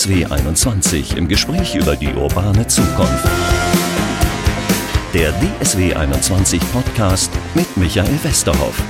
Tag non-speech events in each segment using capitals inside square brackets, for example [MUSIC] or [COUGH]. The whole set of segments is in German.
DSW 21 im Gespräch über die urbane Zukunft. Der DSW 21 Podcast mit Michael Westerhoff.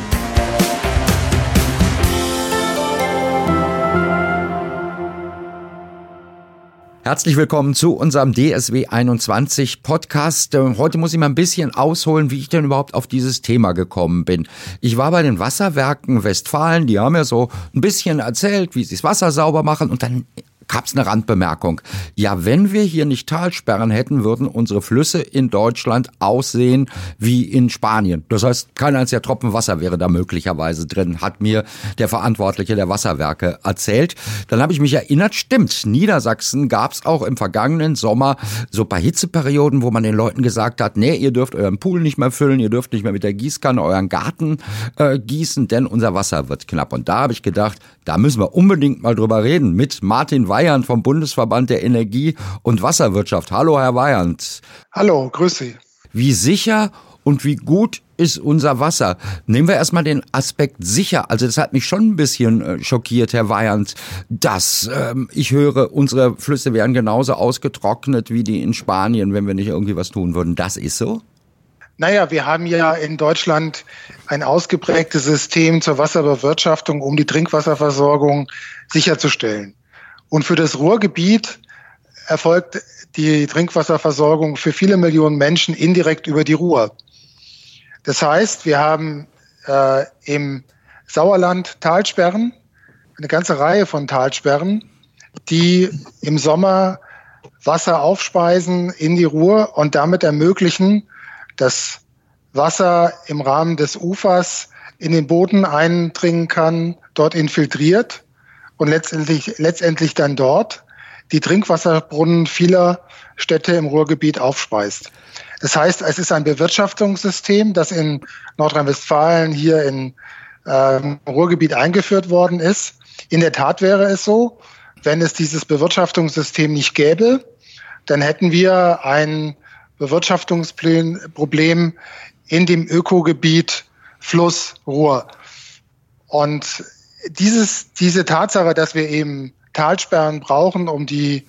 Herzlich willkommen zu unserem DSW 21 Podcast. Äh, heute muss ich mal ein bisschen ausholen, wie ich denn überhaupt auf dieses Thema gekommen bin. Ich war bei den Wasserwerken Westfalen, die haben ja so ein bisschen erzählt, wie sie das Wasser sauber machen und dann gab's eine Randbemerkung. Ja, wenn wir hier nicht Talsperren hätten, würden unsere Flüsse in Deutschland aussehen wie in Spanien. Das heißt, kein einziger Tropfen Wasser wäre da möglicherweise drin, hat mir der Verantwortliche der Wasserwerke erzählt. Dann habe ich mich erinnert, stimmt, Niedersachsen gab's auch im vergangenen Sommer so paar Hitzeperioden, wo man den Leuten gesagt hat, nee, ihr dürft euren Pool nicht mehr füllen, ihr dürft nicht mehr mit der Gießkanne euren Garten äh, gießen, denn unser Wasser wird knapp. Und da habe ich gedacht, da müssen wir unbedingt mal drüber reden mit Martin Weiß Weyand vom Bundesverband der Energie- und Wasserwirtschaft. Hallo, Herr Weyand. Hallo, grüß Sie. Wie sicher und wie gut ist unser Wasser? Nehmen wir erstmal den Aspekt sicher. Also das hat mich schon ein bisschen äh, schockiert, Herr Weyand, dass ähm, ich höre, unsere Flüsse wären genauso ausgetrocknet wie die in Spanien, wenn wir nicht irgendwie was tun würden. Das ist so? Naja, wir haben ja in Deutschland ein ausgeprägtes System zur Wasserbewirtschaftung, um die Trinkwasserversorgung sicherzustellen. Und für das Ruhrgebiet erfolgt die Trinkwasserversorgung für viele Millionen Menschen indirekt über die Ruhr. Das heißt, wir haben äh, im Sauerland Talsperren, eine ganze Reihe von Talsperren, die im Sommer Wasser aufspeisen in die Ruhr und damit ermöglichen, dass Wasser im Rahmen des Ufers in den Boden eindringen kann, dort infiltriert und letztendlich, letztendlich dann dort die Trinkwasserbrunnen vieler Städte im Ruhrgebiet aufspeist. Das heißt, es ist ein Bewirtschaftungssystem, das in Nordrhein-Westfalen hier in äh, Ruhrgebiet eingeführt worden ist. In der Tat wäre es so, wenn es dieses Bewirtschaftungssystem nicht gäbe, dann hätten wir ein Bewirtschaftungsproblem in dem Ökogebiet Fluss Ruhr. Und dieses, diese Tatsache, dass wir eben Talsperren brauchen, um die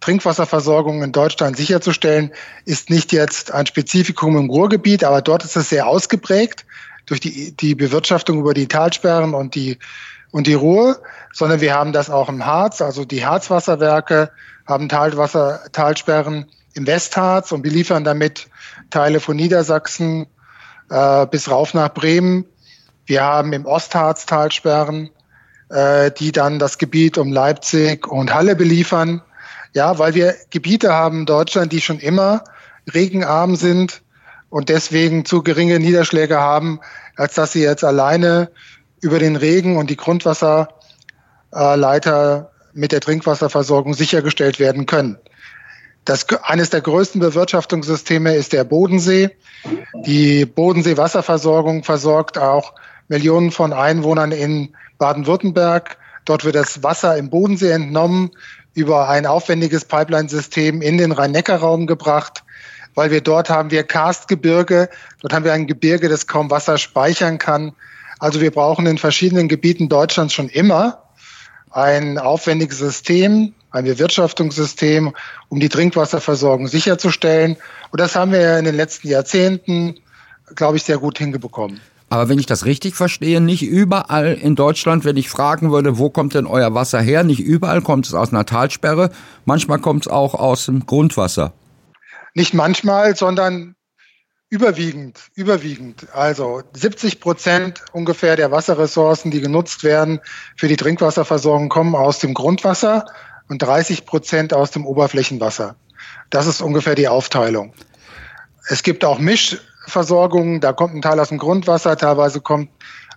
Trinkwasserversorgung in Deutschland sicherzustellen, ist nicht jetzt ein Spezifikum im Ruhrgebiet, aber dort ist es sehr ausgeprägt durch die, die Bewirtschaftung über die Talsperren und die, und die Ruhr, sondern wir haben das auch im Harz, also die Harzwasserwerke haben Talwasser, Talsperren im Westharz und beliefern damit Teile von Niedersachsen äh, bis rauf nach Bremen. Wir haben im Ostharz Talsperren äh, die dann das Gebiet um Leipzig und Halle beliefern. Ja, weil wir Gebiete haben in Deutschland, die schon immer regenarm sind und deswegen zu geringe Niederschläge haben, als dass sie jetzt alleine über den Regen und die Grundwasserleiter mit der Trinkwasserversorgung sichergestellt werden können. Das, eines der größten Bewirtschaftungssysteme ist der Bodensee. Die Bodensee-Wasserversorgung versorgt auch Millionen von Einwohnern in Baden-Württemberg. Dort wird das Wasser im Bodensee entnommen, über ein aufwendiges Pipeline-System in den Rhein-Neckar-Raum gebracht, weil wir dort haben wir Karstgebirge, dort haben wir ein Gebirge, das kaum Wasser speichern kann. Also wir brauchen in verschiedenen Gebieten Deutschlands schon immer ein aufwendiges System, ein Bewirtschaftungssystem, um die Trinkwasserversorgung sicherzustellen. Und das haben wir in den letzten Jahrzehnten, glaube ich, sehr gut hingebekommen. Aber wenn ich das richtig verstehe, nicht überall in Deutschland, wenn ich fragen würde, wo kommt denn euer Wasser her, nicht überall kommt es aus einer Talsperre, manchmal kommt es auch aus dem Grundwasser. Nicht manchmal, sondern überwiegend, überwiegend. Also 70 Prozent ungefähr der Wasserressourcen, die genutzt werden für die Trinkwasserversorgung, kommen aus dem Grundwasser und 30 Prozent aus dem Oberflächenwasser. Das ist ungefähr die Aufteilung. Es gibt auch Misch Versorgung. Da kommt ein Teil aus dem Grundwasser, teilweise kommt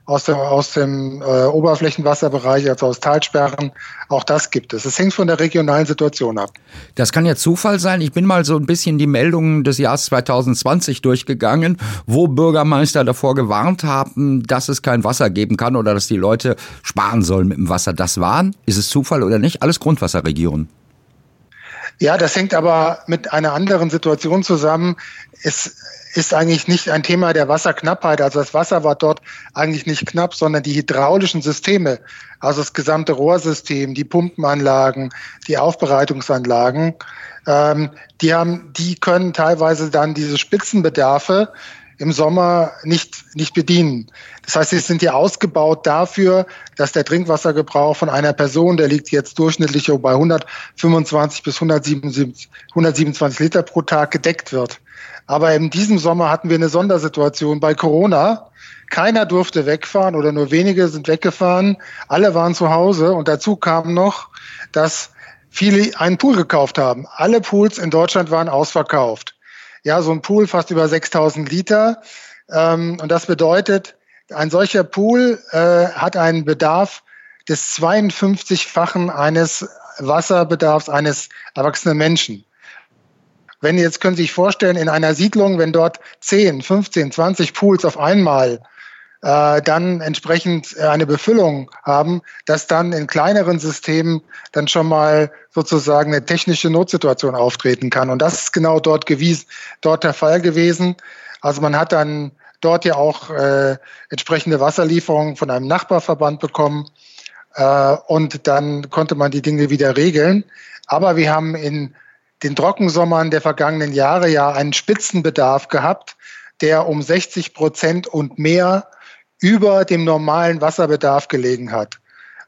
aus, der, aus dem äh, Oberflächenwasserbereich, also aus Talsperren. Auch das gibt es. Es hängt von der regionalen Situation ab. Das kann ja Zufall sein. Ich bin mal so ein bisschen die Meldungen des Jahres 2020 durchgegangen, wo Bürgermeister davor gewarnt haben, dass es kein Wasser geben kann oder dass die Leute sparen sollen mit dem Wasser. Das waren, ist es Zufall oder nicht, alles Grundwasserregionen. Ja, das hängt aber mit einer anderen Situation zusammen. Es ist eigentlich nicht ein Thema der Wasserknappheit. Also das Wasser war dort eigentlich nicht knapp, sondern die hydraulischen Systeme, also das gesamte Rohrsystem, die Pumpenanlagen, die Aufbereitungsanlagen, ähm, die haben, die können teilweise dann diese Spitzenbedarfe im Sommer nicht, nicht bedienen. Das heißt, sie sind ja ausgebaut dafür, dass der Trinkwassergebrauch von einer Person, der liegt jetzt durchschnittlich bei 125 bis 127, 127 Liter pro Tag gedeckt wird. Aber in diesem Sommer hatten wir eine Sondersituation bei Corona. Keiner durfte wegfahren oder nur wenige sind weggefahren. Alle waren zu Hause und dazu kam noch, dass viele einen Pool gekauft haben. Alle Pools in Deutschland waren ausverkauft ja, so ein Pool fast über 6000 Liter. Ähm, und das bedeutet, ein solcher Pool äh, hat einen Bedarf des 52-fachen eines Wasserbedarfs eines erwachsenen Menschen. Wenn jetzt können Sie sich vorstellen, in einer Siedlung, wenn dort 10, 15, 20 Pools auf einmal äh, dann entsprechend äh, eine Befüllung haben, dass dann in kleineren Systemen dann schon mal sozusagen eine technische Notsituation auftreten kann. Und das ist genau dort gewiesen, dort der Fall gewesen. Also man hat dann dort ja auch äh, entsprechende Wasserlieferungen von einem Nachbarverband bekommen. Äh, und dann konnte man die Dinge wieder regeln. Aber wir haben in den Trockensommern der vergangenen Jahre ja einen Spitzenbedarf gehabt, der um 60 Prozent und mehr über dem normalen Wasserbedarf gelegen hat.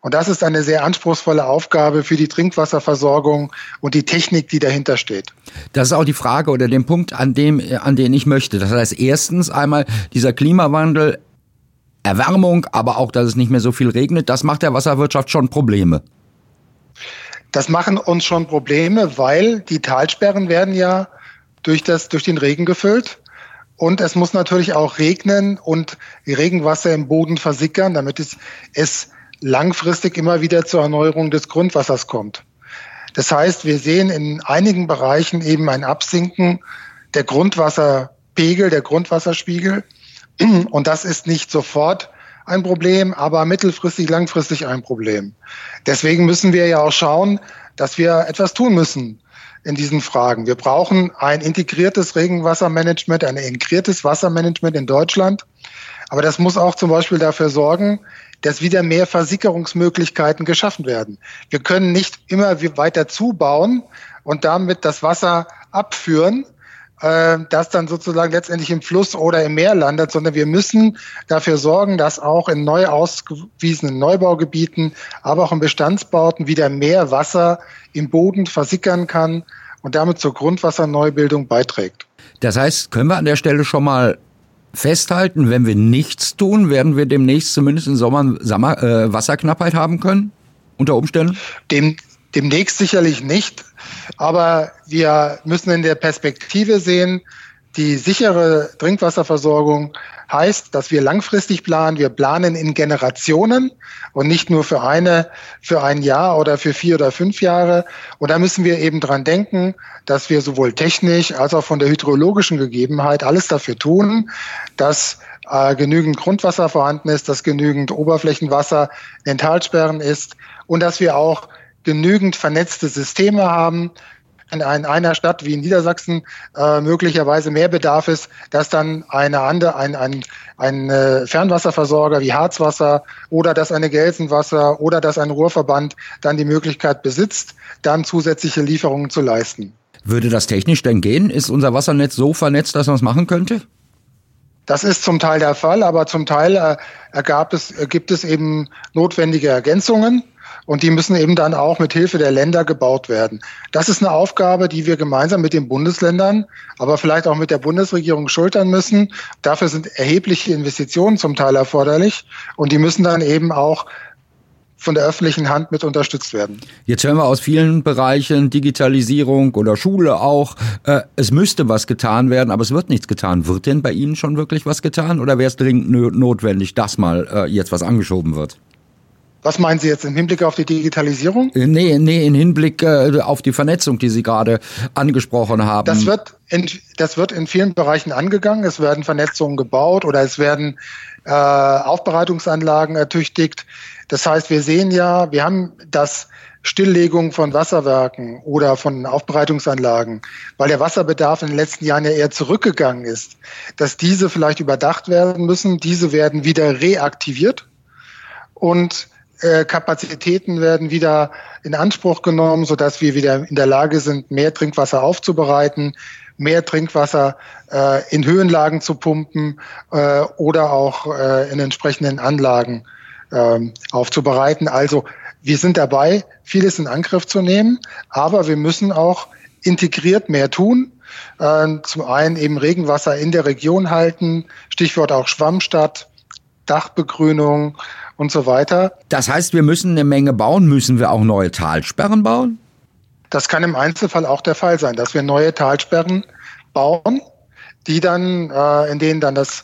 Und das ist eine sehr anspruchsvolle Aufgabe für die Trinkwasserversorgung und die Technik, die dahinter steht. Das ist auch die Frage oder den Punkt, an dem, an den ich möchte. Das heißt, erstens einmal dieser Klimawandel, Erwärmung, aber auch, dass es nicht mehr so viel regnet, das macht der Wasserwirtschaft schon Probleme. Das machen uns schon Probleme, weil die Talsperren werden ja durch das, durch den Regen gefüllt. Und es muss natürlich auch regnen und Regenwasser im Boden versickern, damit es, es langfristig immer wieder zur Erneuerung des Grundwassers kommt. Das heißt, wir sehen in einigen Bereichen eben ein Absinken der Grundwasserpegel, der Grundwasserspiegel. [CLEARS THROAT] Und das ist nicht sofort ein Problem, aber mittelfristig, langfristig ein Problem. Deswegen müssen wir ja auch schauen, dass wir etwas tun müssen in diesen Fragen. Wir brauchen ein integriertes Regenwassermanagement, ein integriertes Wassermanagement in Deutschland. Aber das muss auch zum Beispiel dafür sorgen, dass wieder mehr Versickerungsmöglichkeiten geschaffen werden. Wir können nicht immer weiter zubauen und damit das Wasser abführen, äh, das dann sozusagen letztendlich im Fluss oder im Meer landet, sondern wir müssen dafür sorgen, dass auch in neu ausgewiesenen Neubaugebieten, aber auch in Bestandsbauten wieder mehr Wasser im Boden versickern kann und damit zur Grundwasserneubildung beiträgt. Das heißt, können wir an der Stelle schon mal festhalten, wenn wir nichts tun, werden wir demnächst zumindest im Sommer, Sommer äh, Wasserknappheit haben können? Unter Umständen? Dem, demnächst sicherlich nicht. Aber wir müssen in der Perspektive sehen, die sichere Trinkwasserversorgung heißt, dass wir langfristig planen. Wir planen in Generationen und nicht nur für eine, für ein Jahr oder für vier oder fünf Jahre. Und da müssen wir eben dran denken, dass wir sowohl technisch als auch von der hydrologischen Gegebenheit alles dafür tun, dass äh, genügend Grundwasser vorhanden ist, dass genügend Oberflächenwasser in Talsperren ist und dass wir auch genügend vernetzte Systeme haben, in einer Stadt wie in Niedersachsen äh, möglicherweise mehr Bedarf ist, dass dann eine andere, ein, ein, ein äh, Fernwasserversorger wie Harzwasser oder dass eine Gelsenwasser oder dass ein Ruhrverband dann die Möglichkeit besitzt, dann zusätzliche Lieferungen zu leisten. Würde das technisch denn gehen? Ist unser Wassernetz so vernetzt, dass man es machen könnte? Das ist zum Teil der Fall, aber zum Teil äh, ergab es, gibt es eben notwendige Ergänzungen. Und die müssen eben dann auch mit Hilfe der Länder gebaut werden. Das ist eine Aufgabe, die wir gemeinsam mit den Bundesländern, aber vielleicht auch mit der Bundesregierung schultern müssen. Dafür sind erhebliche Investitionen zum Teil erforderlich. Und die müssen dann eben auch von der öffentlichen Hand mit unterstützt werden. Jetzt hören wir aus vielen Bereichen, Digitalisierung oder Schule auch, äh, es müsste was getan werden, aber es wird nichts getan. Wird denn bei Ihnen schon wirklich was getan oder wäre es dringend notwendig, dass mal äh, jetzt was angeschoben wird? Was meinen Sie jetzt im Hinblick auf die Digitalisierung? Äh, nee, nee, im Hinblick äh, auf die Vernetzung, die Sie gerade angesprochen haben. Das wird, in, das wird in vielen Bereichen angegangen. Es werden Vernetzungen gebaut oder es werden äh, Aufbereitungsanlagen ertüchtigt. Das heißt, wir sehen ja, wir haben das Stilllegung von Wasserwerken oder von Aufbereitungsanlagen, weil der Wasserbedarf in den letzten Jahren ja eher zurückgegangen ist, dass diese vielleicht überdacht werden müssen. Diese werden wieder reaktiviert und Kapazitäten werden wieder in Anspruch genommen, sodass wir wieder in der Lage sind, mehr Trinkwasser aufzubereiten, mehr Trinkwasser äh, in Höhenlagen zu pumpen äh, oder auch äh, in entsprechenden Anlagen äh, aufzubereiten. Also wir sind dabei, vieles in Angriff zu nehmen, aber wir müssen auch integriert mehr tun. Äh, zum einen eben Regenwasser in der Region halten, Stichwort auch Schwammstadt, Dachbegrünung und so weiter. Das heißt, wir müssen eine Menge bauen. Müssen wir auch neue Talsperren bauen? Das kann im Einzelfall auch der Fall sein, dass wir neue Talsperren bauen, die dann, äh, in denen dann das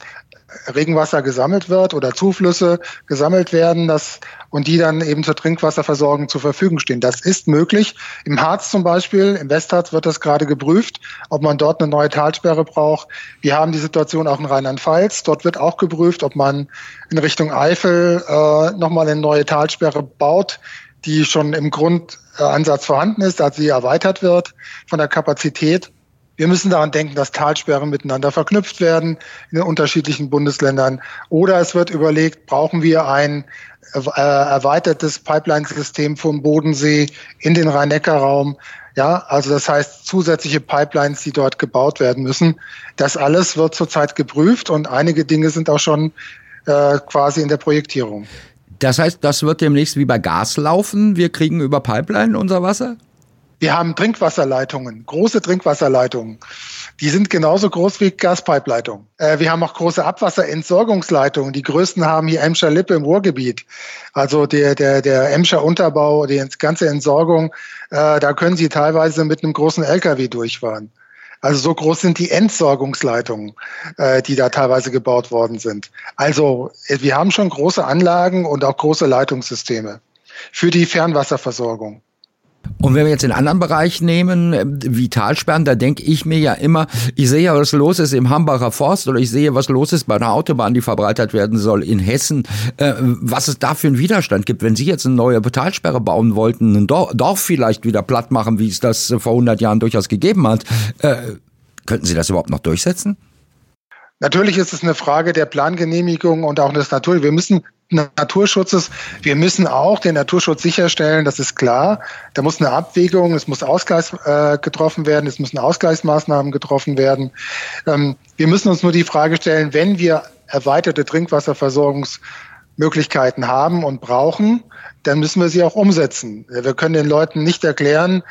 Regenwasser gesammelt wird oder Zuflüsse gesammelt werden das, und die dann eben zur Trinkwasserversorgung zur Verfügung stehen. Das ist möglich. Im Harz zum Beispiel, im Westharz wird das gerade geprüft, ob man dort eine neue Talsperre braucht. Wir haben die Situation auch in Rheinland-Pfalz. Dort wird auch geprüft, ob man in Richtung Eifel äh, nochmal eine neue Talsperre baut, die schon im Grundansatz vorhanden ist, als sie erweitert wird von der Kapazität. Wir müssen daran denken, dass Talsperren miteinander verknüpft werden in den unterschiedlichen Bundesländern. Oder es wird überlegt, brauchen wir ein äh, erweitertes Pipeline-System vom Bodensee in den Rhein-Neckar-Raum. Ja, also das heißt zusätzliche Pipelines, die dort gebaut werden müssen. Das alles wird zurzeit geprüft und einige Dinge sind auch schon äh, quasi in der Projektierung. Das heißt, das wird demnächst wie bei Gas laufen. Wir kriegen über Pipeline unser Wasser? Wir haben Trinkwasserleitungen, große Trinkwasserleitungen. Die sind genauso groß wie Gaspipeleitungen. Äh, wir haben auch große Abwasserentsorgungsleitungen. Die größten haben hier Emscher Lippe im Ruhrgebiet. Also der, der, der Emscher Unterbau, die ganze Entsorgung, äh, da können Sie teilweise mit einem großen LKW durchfahren. Also so groß sind die Entsorgungsleitungen, äh, die da teilweise gebaut worden sind. Also äh, wir haben schon große Anlagen und auch große Leitungssysteme für die Fernwasserversorgung. Und wenn wir jetzt den anderen Bereich nehmen, äh, wie Talsperren, da denke ich mir ja immer, ich sehe ja, was los ist im Hambacher Forst oder ich sehe, was los ist bei einer Autobahn, die verbreitert werden soll in Hessen, äh, was es da für einen Widerstand gibt. Wenn Sie jetzt eine neue Talsperre bauen wollten, ein Dorf vielleicht wieder platt machen, wie es das vor 100 Jahren durchaus gegeben hat, äh, könnten Sie das überhaupt noch durchsetzen? Natürlich ist es eine Frage der Plangenehmigung und auch des Natur. Wir müssen Naturschutzes. Wir müssen auch den Naturschutz sicherstellen, das ist klar. Da muss eine Abwägung, es muss Ausgleich äh, getroffen werden, es müssen Ausgleichsmaßnahmen getroffen werden. Ähm, wir müssen uns nur die Frage stellen, wenn wir erweiterte Trinkwasserversorgungsmöglichkeiten haben und brauchen, dann müssen wir sie auch umsetzen. Wir können den Leuten nicht erklären,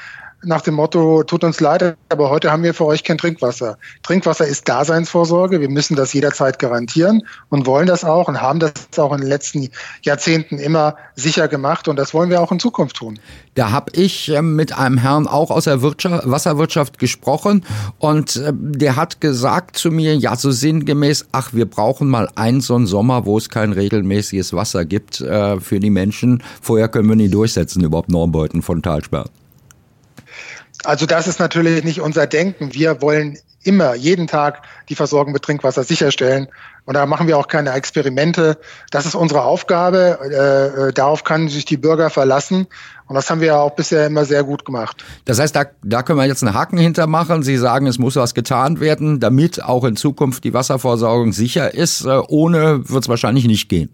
nach dem Motto, tut uns leid, aber heute haben wir für euch kein Trinkwasser. Trinkwasser ist Daseinsvorsorge. Wir müssen das jederzeit garantieren und wollen das auch und haben das auch in den letzten Jahrzehnten immer sicher gemacht und das wollen wir auch in Zukunft tun. Da habe ich ähm, mit einem Herrn auch aus der Wirtschaft, Wasserwirtschaft gesprochen und äh, der hat gesagt zu mir, ja so sinngemäß, ach wir brauchen mal einen so einen Sommer, wo es kein regelmäßiges Wasser gibt äh, für die Menschen. Vorher können wir nie durchsetzen, überhaupt Normbeuten von Talsperr. Also das ist natürlich nicht unser Denken. Wir wollen immer, jeden Tag die Versorgung mit Trinkwasser sicherstellen. Und da machen wir auch keine Experimente. Das ist unsere Aufgabe. Äh, äh, darauf können sich die Bürger verlassen. Und das haben wir ja auch bisher immer sehr gut gemacht. Das heißt, da, da können wir jetzt einen Haken hintermachen. Sie sagen, es muss was getan werden, damit auch in Zukunft die Wasserversorgung sicher ist. Äh, ohne wird es wahrscheinlich nicht gehen.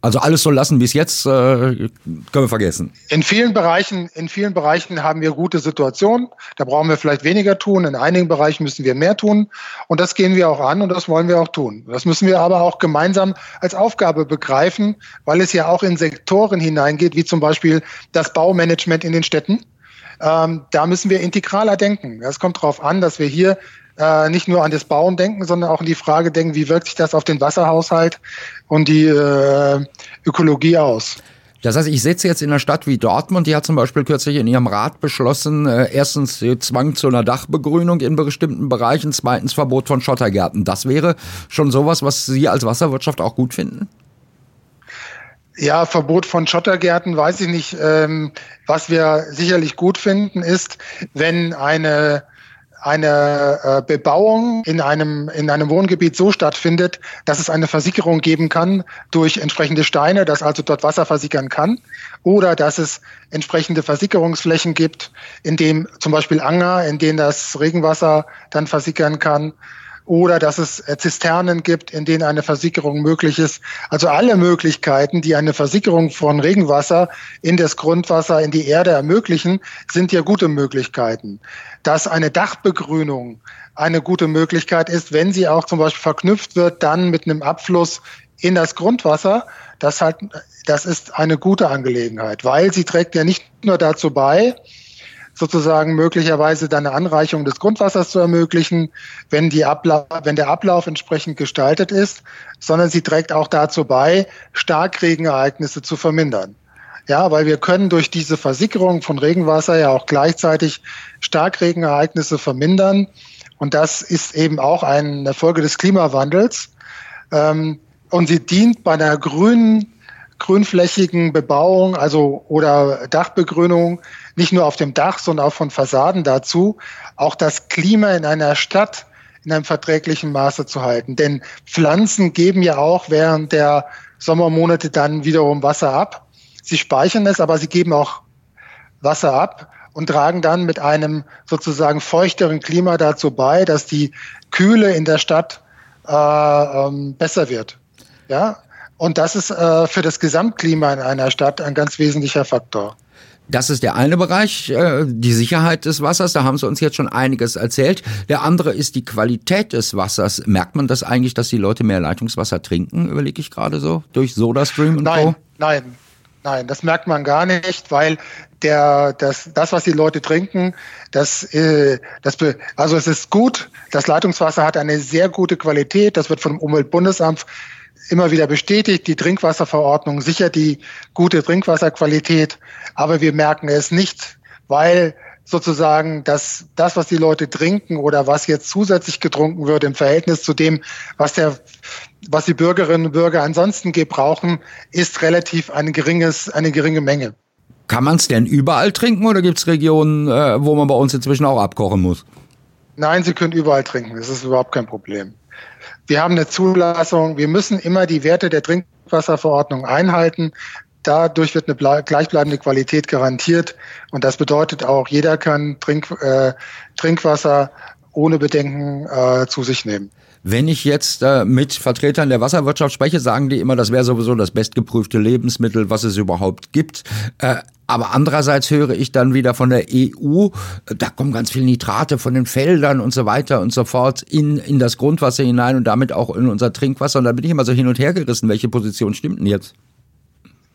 Also alles so lassen wie es jetzt, äh, können wir vergessen. In vielen Bereichen, in vielen Bereichen haben wir gute Situationen. Da brauchen wir vielleicht weniger tun. In einigen Bereichen müssen wir mehr tun. Und das gehen wir auch an und das wollen wir auch tun. Das müssen wir aber auch gemeinsam als Aufgabe begreifen, weil es ja auch in Sektoren hineingeht, wie zum Beispiel das Baumanagement in den Städten. Ähm, da müssen wir integraler denken. Es kommt darauf an, dass wir hier äh, nicht nur an das Bauen denken, sondern auch an die Frage denken, wie wirkt sich das auf den Wasserhaushalt und die äh, Ökologie aus. Das heißt, ich sitze jetzt in einer Stadt wie Dortmund, die hat zum Beispiel kürzlich in ihrem Rat beschlossen, äh, erstens Zwang zu einer Dachbegrünung in bestimmten Bereichen, zweitens Verbot von Schottergärten. Das wäre schon sowas, was Sie als Wasserwirtschaft auch gut finden? Ja, Verbot von Schottergärten weiß ich nicht. Ähm, was wir sicherlich gut finden, ist, wenn eine eine äh, Bebauung in einem, in einem Wohngebiet so stattfindet, dass es eine Versickerung geben kann durch entsprechende Steine, dass also dort Wasser versickern kann, oder dass es entsprechende Versickerungsflächen gibt, in dem zum Beispiel Anger, in denen das Regenwasser dann versickern kann, oder dass es äh, Zisternen gibt, in denen eine Versickerung möglich ist. Also alle Möglichkeiten, die eine Versickerung von Regenwasser in das Grundwasser, in die Erde ermöglichen, sind ja gute Möglichkeiten. Dass eine Dachbegrünung eine gute Möglichkeit ist, wenn sie auch zum Beispiel verknüpft wird, dann mit einem Abfluss in das Grundwasser, das halt, das ist eine gute Angelegenheit, weil sie trägt ja nicht nur dazu bei, sozusagen möglicherweise dann eine Anreichung des Grundwassers zu ermöglichen, wenn, die wenn der Ablauf entsprechend gestaltet ist, sondern sie trägt auch dazu bei, Starkregenereignisse zu vermindern. Ja, weil wir können durch diese Versickerung von Regenwasser ja auch gleichzeitig Starkregenereignisse vermindern. Und das ist eben auch eine Folge des Klimawandels. Ähm, und sie dient bei einer grünen grünflächigen Bebauung, also oder Dachbegrünung, nicht nur auf dem Dach, sondern auch von Fassaden dazu, auch das Klima in einer Stadt in einem verträglichen Maße zu halten. Denn Pflanzen geben ja auch während der Sommermonate dann wiederum Wasser ab. Sie speichern es, aber sie geben auch Wasser ab und tragen dann mit einem sozusagen feuchteren Klima dazu bei, dass die Kühle in der Stadt äh, ähm, besser wird. Ja, und das ist äh, für das Gesamtklima in einer Stadt ein ganz wesentlicher Faktor. Das ist der eine Bereich, äh, die Sicherheit des Wassers. Da haben Sie uns jetzt schon einiges erzählt. Der andere ist die Qualität des Wassers. Merkt man das eigentlich, dass die Leute mehr Leitungswasser trinken? Überlege ich gerade so durch SodaStream und nein, Co. Nein, nein, das merkt man gar nicht, weil der, das, das, was die Leute trinken, das, äh, das, also es ist gut. Das Leitungswasser hat eine sehr gute Qualität. Das wird vom Umweltbundesamt immer wieder bestätigt. Die Trinkwasserverordnung sichert die gute Trinkwasserqualität, aber wir merken es nicht, weil sozusagen das, das, was die Leute trinken oder was jetzt zusätzlich getrunken wird im Verhältnis zu dem, was der, was die Bürgerinnen und Bürger ansonsten gebrauchen, ist relativ ein geringes, eine geringe Menge. Kann man es denn überall trinken oder gibt es Regionen, äh, wo man bei uns inzwischen auch abkochen muss? Nein, Sie können überall trinken. Das ist überhaupt kein Problem. Wir haben eine Zulassung. Wir müssen immer die Werte der Trinkwasserverordnung einhalten. Dadurch wird eine gleichbleibende Qualität garantiert. Und das bedeutet auch, jeder kann Trink, äh, Trinkwasser ohne Bedenken äh, zu sich nehmen. Wenn ich jetzt äh, mit Vertretern der Wasserwirtschaft spreche, sagen die immer, das wäre sowieso das bestgeprüfte Lebensmittel, was es überhaupt gibt. Äh, aber andererseits höre ich dann wieder von der EU, da kommen ganz viele Nitrate von den Feldern und so weiter und so fort in, in das Grundwasser hinein und damit auch in unser Trinkwasser. Und da bin ich immer so hin und her gerissen. Welche Position stimmt denn jetzt?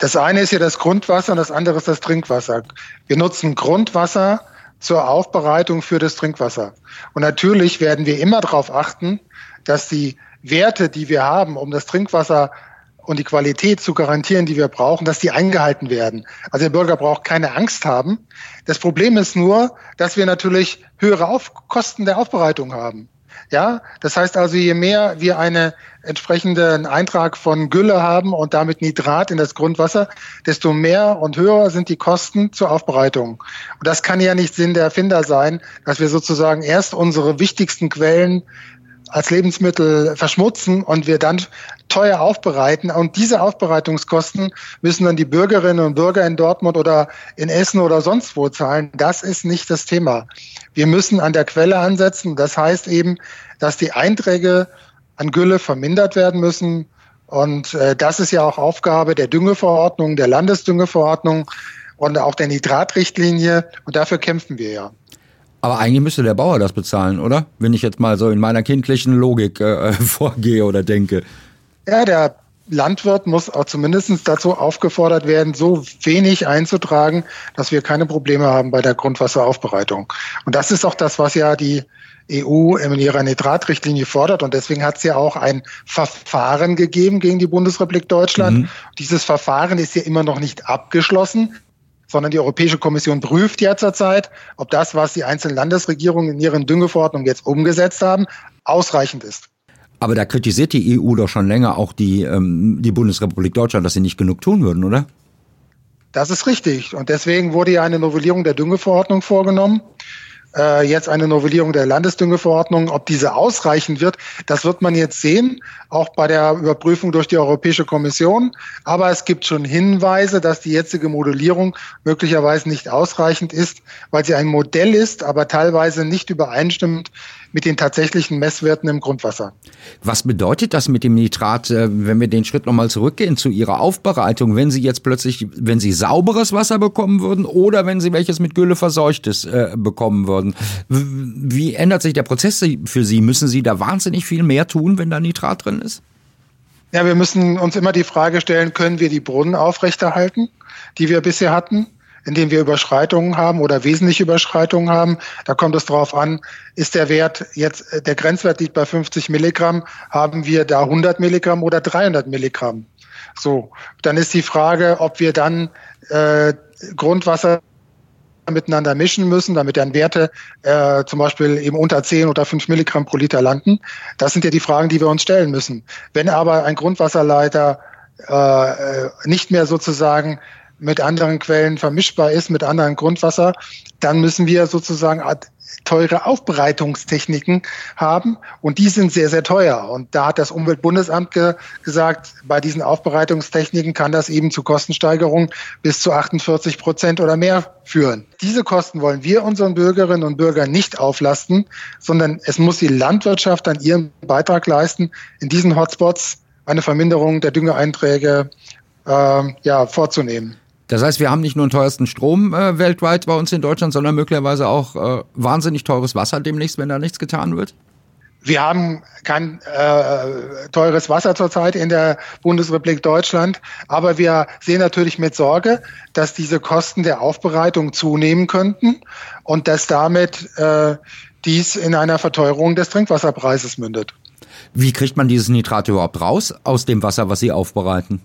Das eine ist ja das Grundwasser und das andere ist das Trinkwasser. Wir nutzen Grundwasser zur Aufbereitung für das Trinkwasser. Und natürlich werden wir immer darauf achten, dass die Werte, die wir haben, um das Trinkwasser und die Qualität zu garantieren, die wir brauchen, dass die eingehalten werden. Also der Bürger braucht keine Angst haben. Das Problem ist nur, dass wir natürlich höhere Auf Kosten der Aufbereitung haben. Ja, das heißt also, je mehr wir einen entsprechenden Eintrag von Gülle haben und damit Nitrat in das Grundwasser, desto mehr und höher sind die Kosten zur Aufbereitung. Und das kann ja nicht Sinn der Erfinder sein, dass wir sozusagen erst unsere wichtigsten Quellen als Lebensmittel verschmutzen und wir dann teuer aufbereiten. Und diese Aufbereitungskosten müssen dann die Bürgerinnen und Bürger in Dortmund oder in Essen oder sonst wo zahlen. Das ist nicht das Thema. Wir müssen an der Quelle ansetzen. Das heißt eben, dass die Einträge an Gülle vermindert werden müssen. Und äh, das ist ja auch Aufgabe der Düngeverordnung, der Landesdüngeverordnung und auch der Nitratrichtlinie. Und dafür kämpfen wir ja. Aber eigentlich müsste der Bauer das bezahlen, oder? Wenn ich jetzt mal so in meiner kindlichen Logik äh, [LAUGHS] vorgehe oder denke. Ja, der Landwirt muss auch zumindest dazu aufgefordert werden, so wenig einzutragen, dass wir keine Probleme haben bei der Grundwasseraufbereitung. Und das ist auch das, was ja die EU in ihrer Nitratrichtlinie fordert. Und deswegen hat es ja auch ein Verfahren gegeben gegen die Bundesrepublik Deutschland. Mhm. Dieses Verfahren ist ja immer noch nicht abgeschlossen sondern die Europäische Kommission prüft ja zurzeit, ob das, was die einzelnen Landesregierungen in ihren Düngeverordnungen jetzt umgesetzt haben, ausreichend ist. Aber da kritisiert die EU doch schon länger auch die, ähm, die Bundesrepublik Deutschland, dass sie nicht genug tun würden, oder? Das ist richtig. Und deswegen wurde ja eine Novellierung der Düngeverordnung vorgenommen. äh, jetzt eine Novellierung der Landesdüngeverordnung. Ob diese ausreichend wird, das wird man jetzt sehen, auch bei der Überprüfung durch die Europäische Kommission. Aber es gibt schon Hinweise, dass die jetzige Modellierung möglicherweise nicht ausreichend ist, weil sie ein Modell ist, aber teilweise nicht übereinstimmt mit den tatsächlichen Messwerten im Grundwasser. Was bedeutet das mit dem Nitrat, äh, wenn wir den Schritt nochmal zurückgehen zu Ihrer Aufbereitung, wenn Sie jetzt plötzlich, wenn Sie sauberes Wasser bekommen würden oder wenn Sie welches mit Gülle verseuchtes äh, bekommen würden? Wie ändert sich der Prozess für Sie? Müssen Sie da wahnsinnig viel mehr tun, wenn da Nitrat drin ist? Ja, wir müssen uns immer die Frage stellen, können wir die Brunnen aufrechterhalten, die wir bisher hatten? In denen wir Überschreitungen haben oder wesentliche Überschreitungen haben. Da kommt es darauf an, ist der Wert jetzt, der Grenzwert liegt bei 50 Milligramm, haben wir da 100 Milligramm oder 300 Milligramm? So, dann ist die Frage, ob wir dann äh, Grundwasser miteinander mischen müssen, damit dann Werte äh, zum Beispiel eben unter 10 oder 5 Milligramm pro Liter landen. Das sind ja die Fragen, die wir uns stellen müssen. Wenn aber ein Grundwasserleiter äh, nicht mehr sozusagen mit anderen Quellen vermischbar ist, mit anderen Grundwasser, dann müssen wir sozusagen teure Aufbereitungstechniken haben und die sind sehr, sehr teuer. Und da hat das Umweltbundesamt ge gesagt, bei diesen Aufbereitungstechniken kann das eben zu Kostensteigerungen bis zu 48 Prozent oder mehr führen. Diese Kosten wollen wir unseren Bürgerinnen und Bürgern nicht auflasten, sondern es muss die Landwirtschaft dann ihren Beitrag leisten, in diesen Hotspots eine Verminderung der Düngeeinträge äh, ja, vorzunehmen. Das heißt, wir haben nicht nur den teuersten Strom äh, weltweit bei uns in Deutschland, sondern möglicherweise auch äh, wahnsinnig teures Wasser demnächst, wenn da nichts getan wird? Wir haben kein äh, teures Wasser zurzeit in der Bundesrepublik Deutschland, aber wir sehen natürlich mit Sorge, dass diese Kosten der Aufbereitung zunehmen könnten und dass damit äh, dies in einer Verteuerung des Trinkwasserpreises mündet. Wie kriegt man dieses Nitrat überhaupt raus aus dem Wasser, was Sie aufbereiten?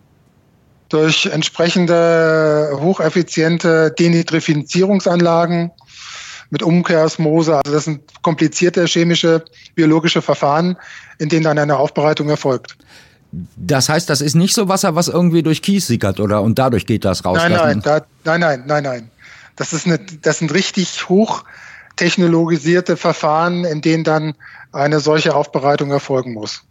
Durch entsprechende hocheffiziente Denitrifizierungsanlagen mit Umkehrsmose. Also das sind komplizierte chemische, biologische Verfahren, in denen dann eine Aufbereitung erfolgt. Das heißt, das ist nicht so Wasser, was irgendwie durch Kies sickert oder und dadurch geht das raus. Nein, nein, da, nein, nein, nein, nein. Das ist eine, das sind richtig hoch technologisierte Verfahren, in denen dann eine solche Aufbereitung erfolgen muss.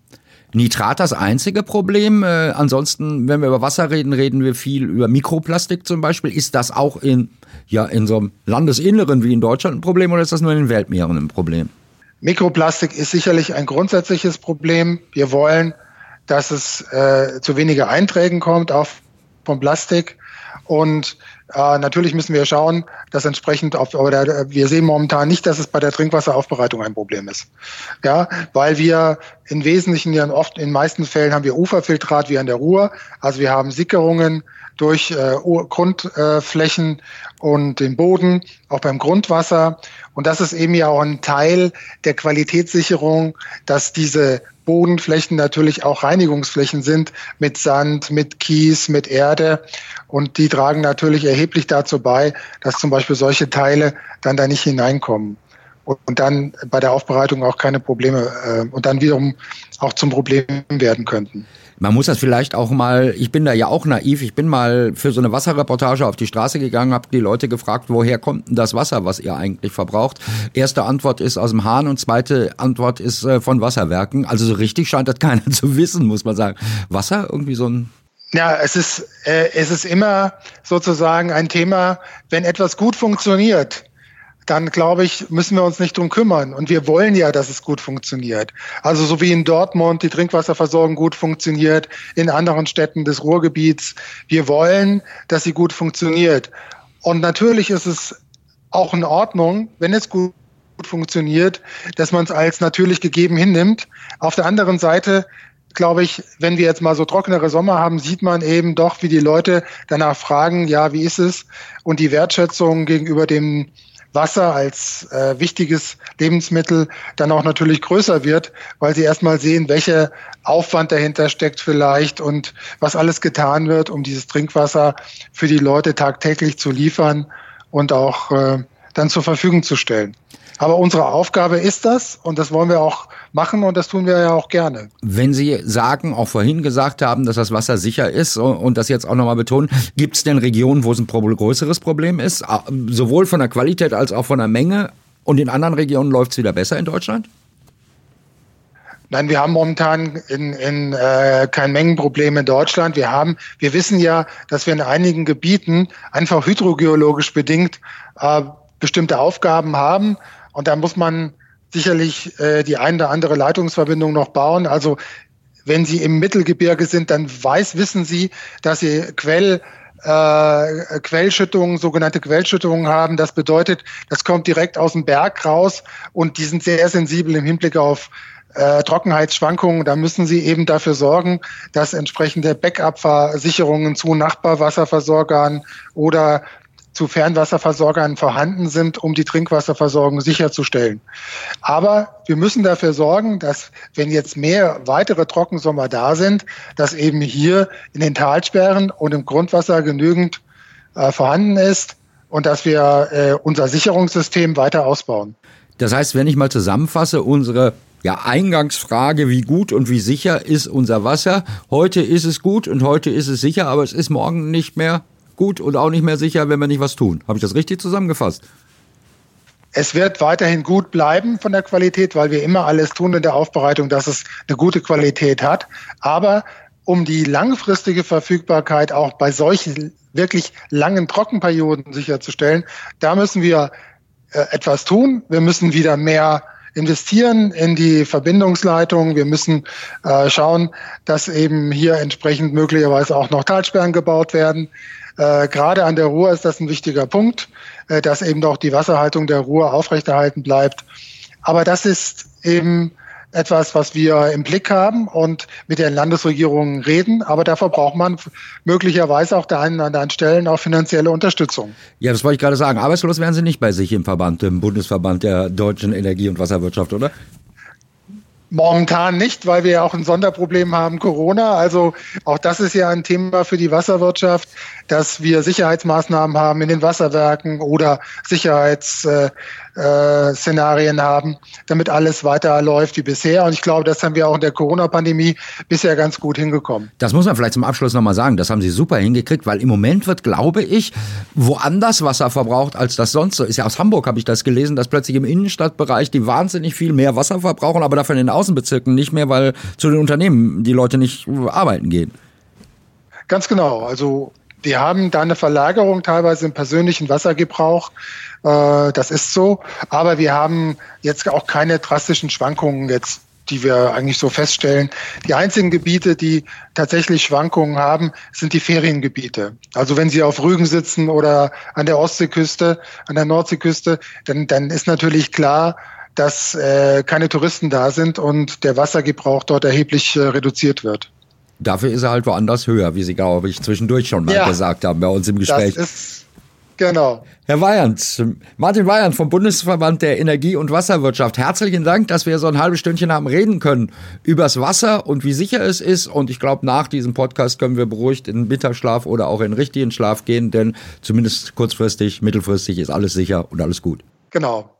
Nitrat das einzige Problem. Äh, ansonsten, wenn wir über Wasser reden, reden wir viel über Mikroplastik zum Beispiel. Ist das auch in, ja, in so einem Landesinneren wie in Deutschland ein Problem oder ist das nur in den Weltmeeren ein Problem? Mikroplastik ist sicherlich ein grundsätzliches Problem. Wir wollen, dass es äh, zu weniger Einträgen kommt auf von Plastik. Und äh, natürlich müssen wir schauen, dass entsprechend auf, oder wir sehen momentan nicht, dass es bei der Trinkwasseraufbereitung ein Problem ist. Ja, weil wir in Wesentlichen ja oft, in meisten Fällen haben wir Uferfiltrat wie an der Ruhr. Also wir haben Sickerungen durch äh, Grundflächen und den Boden, auch beim Grundwasser. Und das ist eben ja auch ein Teil der Qualitätssicherung, dass diese Bodenflächen natürlich auch Reinigungsflächen sind mit Sand, mit Kies, mit Erde. Und die tragen natürlich erheblich dazu bei, dass zum Beispiel solche Teile dann da nicht hineinkommen und dann bei der Aufbereitung auch keine Probleme äh, und dann wiederum auch zum Problem werden könnten. Man muss das vielleicht auch mal, ich bin da ja auch naiv, ich bin mal für so eine Wasserreportage auf die Straße gegangen, habe die Leute gefragt, woher kommt denn das Wasser, was ihr eigentlich verbraucht? Erste Antwort ist aus dem Hahn und zweite Antwort ist äh, von Wasserwerken. Also so richtig scheint das [LAUGHS] keiner zu wissen, muss man sagen. Wasser irgendwie so ein ja, es ist, äh, es ist immer sozusagen ein Thema, wenn etwas gut funktioniert, dann glaube ich, müssen wir uns nicht drum kümmern. Und wir wollen ja, dass es gut funktioniert. Also so wie in Dortmund die Trinkwasserversorgung gut funktioniert, in anderen Städten des Ruhrgebiets. Wir wollen, dass sie gut funktioniert. Und natürlich ist es auch in Ordnung, wenn es gut funktioniert, dass man es als natürlich gegeben hinnimmt. Auf der anderen Seite glaube ich, wenn wir jetzt mal so trockenere Sommer haben, sieht man eben doch, wie die Leute danach fragen, ja, wie ist es? Und die Wertschätzung gegenüber dem Wasser als äh, wichtiges Lebensmittel dann auch natürlich größer wird, weil sie erstmal sehen, welcher Aufwand dahinter steckt vielleicht und was alles getan wird, um dieses Trinkwasser für die Leute tagtäglich zu liefern und auch äh, dann zur Verfügung zu stellen. Aber unsere Aufgabe ist das und das wollen wir auch machen und das tun wir ja auch gerne. Wenn Sie sagen, auch vorhin gesagt haben, dass das Wasser sicher ist und das jetzt auch nochmal betonen, gibt es denn Regionen, wo es ein größeres Problem ist, sowohl von der Qualität als auch von der Menge? Und in anderen Regionen läuft es wieder besser in Deutschland? Nein, wir haben momentan in, in, äh, kein Mengenproblem in Deutschland. Wir haben, wir wissen ja, dass wir in einigen Gebieten einfach hydrogeologisch bedingt äh, bestimmte Aufgaben haben. Und da muss man sicherlich äh, die eine oder andere Leitungsverbindung noch bauen. Also wenn Sie im Mittelgebirge sind, dann weiß, wissen Sie, dass Sie Quell äh, Quellschüttungen, sogenannte Quellschüttungen haben. Das bedeutet, das kommt direkt aus dem Berg raus und die sind sehr sensibel im Hinblick auf äh, Trockenheitsschwankungen, da müssen Sie eben dafür sorgen, dass entsprechende Backup-Versicherungen zu Nachbarwasserversorgern oder zu Fernwasserversorgern vorhanden sind, um die Trinkwasserversorgung sicherzustellen. Aber wir müssen dafür sorgen, dass wenn jetzt mehr weitere Trockensommer da sind, dass eben hier in den Talsperren und im Grundwasser genügend äh, vorhanden ist und dass wir äh, unser Sicherungssystem weiter ausbauen. Das heißt, wenn ich mal zusammenfasse, unsere ja, Eingangsfrage, wie gut und wie sicher ist unser Wasser? Heute ist es gut und heute ist es sicher, aber es ist morgen nicht mehr gut und auch nicht mehr sicher, wenn wir nicht was tun. Habe ich das richtig zusammengefasst? Es wird weiterhin gut bleiben von der Qualität, weil wir immer alles tun in der Aufbereitung, dass es eine gute Qualität hat. Aber um die langfristige Verfügbarkeit auch bei solchen wirklich langen Trockenperioden sicherzustellen, da müssen wir äh, etwas tun. Wir müssen wieder mehr investieren in die Verbindungsleitung. Wir müssen äh, schauen, dass eben hier entsprechend möglicherweise auch noch Talsperren gebaut werden. Äh, gerade an der Ruhr ist das ein wichtiger Punkt, äh, dass eben auch die Wasserhaltung der Ruhr aufrechterhalten bleibt. Aber das ist eben etwas, was wir im Blick haben und mit den Landesregierungen reden. Aber dafür braucht man möglicherweise auch der anderen Stellen auch finanzielle Unterstützung. Ja, das wollte ich gerade sagen. Arbeitslos wären Sie nicht bei sich im Verband, im Bundesverband der deutschen Energie- und Wasserwirtschaft, oder? Momentan nicht, weil wir ja auch ein Sonderproblem haben, Corona. Also auch das ist ja ein Thema für die Wasserwirtschaft, dass wir Sicherheitsmaßnahmen haben in den Wasserwerken oder Sicherheits äh, äh, Szenarien haben, damit alles weiter läuft wie bisher. Und ich glaube, das haben wir auch in der Corona-Pandemie bisher ganz gut hingekommen. Das muss man vielleicht zum Abschluss nochmal sagen. Das haben Sie super hingekriegt, weil im Moment wird, glaube ich, woanders Wasser verbraucht, als das sonst so ist. Ja, aus Hamburg habe ich das gelesen, dass plötzlich im Innenstadtbereich die wahnsinnig viel mehr Wasser verbrauchen, aber dafür in den Außenbezirken nicht mehr, weil zu den Unternehmen die Leute nicht arbeiten gehen. Ganz genau. Also wir haben da eine Verlagerung teilweise im persönlichen Wassergebrauch. Äh, das ist so. Aber wir haben jetzt auch keine drastischen Schwankungen jetzt die wir eigentlich so feststellen. Die einzigen Gebiete, die tatsächlich Schwankungen haben, sind die Feriengebiete. Also wenn Sie auf Rügen sitzen oder an der Ostseeküste, an der Nordseeküste, dann, dann ist natürlich klar, dass äh, keine Touristen da sind und der Wassergebrauch dort erheblich äh, reduziert wird. Dafür ist er halt woanders höher, wie Sie, glaube ich, zwischendurch schon mal ja, gesagt haben bei uns im Gespräch. Das ist, genau. Herr Weyand, Martin Weyand vom Bundesverband der Energie- und Wasserwirtschaft, herzlichen Dank, dass wir so ein halbes Stündchen haben reden können übers Wasser und wie sicher es ist. Und ich glaube, nach diesem Podcast können wir beruhigt in Mittagsschlaf oder auch in richtigen Schlaf gehen, denn zumindest kurzfristig, mittelfristig ist alles sicher und alles gut. Genau.